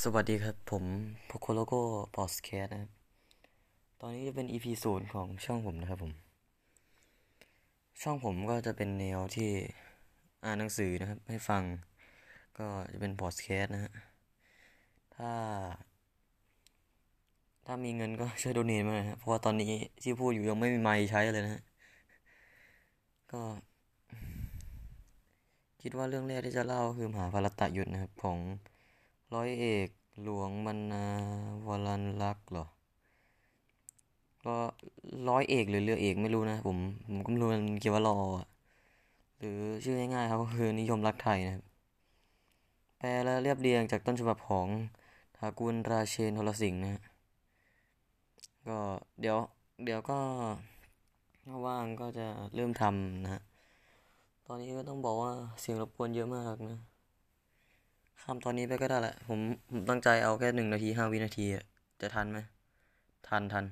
สวัสดีครับ ผมพโคโลโก้พอดแคสต์นะครับ ตอนนี้จะเป็น EP ศูนย์ของช่องผมนะครับผม ช่องผมก็จะเป็นแนวที่อ่านหนังสือนะครับ ให้ฟัง ก็จะเป็นพอดแคสต์นะฮะ ถ้า ถ้ามีเงินก็ช่วย donate มาหนะครับเพราะว่าตอนนี้ที่พูดอยู่ยังไม่มีไมค์ใช้เลยนะฮะ ก็ คิดว่าเรื่องแรกที่จะเล่าคือมหาภารตะยุทธนะครับของ ร้อยเอกหลวงบรรณาวรันลักษ์เหรอ ก็ร้อยเอกหรือเรือเอกไม่รู้นะผมผมก็ไม่รู้มันเกี่ยวว่ารอหรือชื่อง่ายๆครับก็คือนิยมรักไทยนะครับแปลและเรียบเรียงจากต้นฉบับของทากุลราเชนทรสิงห์นะก็เดี๋ยวเดี๋ยวก็ว่างก็จะเริ่มทำนะ ตอนนี้ก็ต้องบอกว่าเสียงรบกวนเยอะมากนะ ทำตอนนี้ไปก็ได้แหละ ผมผมตั้งใจเอาแค่หนึ่งนาทีห้าวินาทีจะทันไหม ทันทัน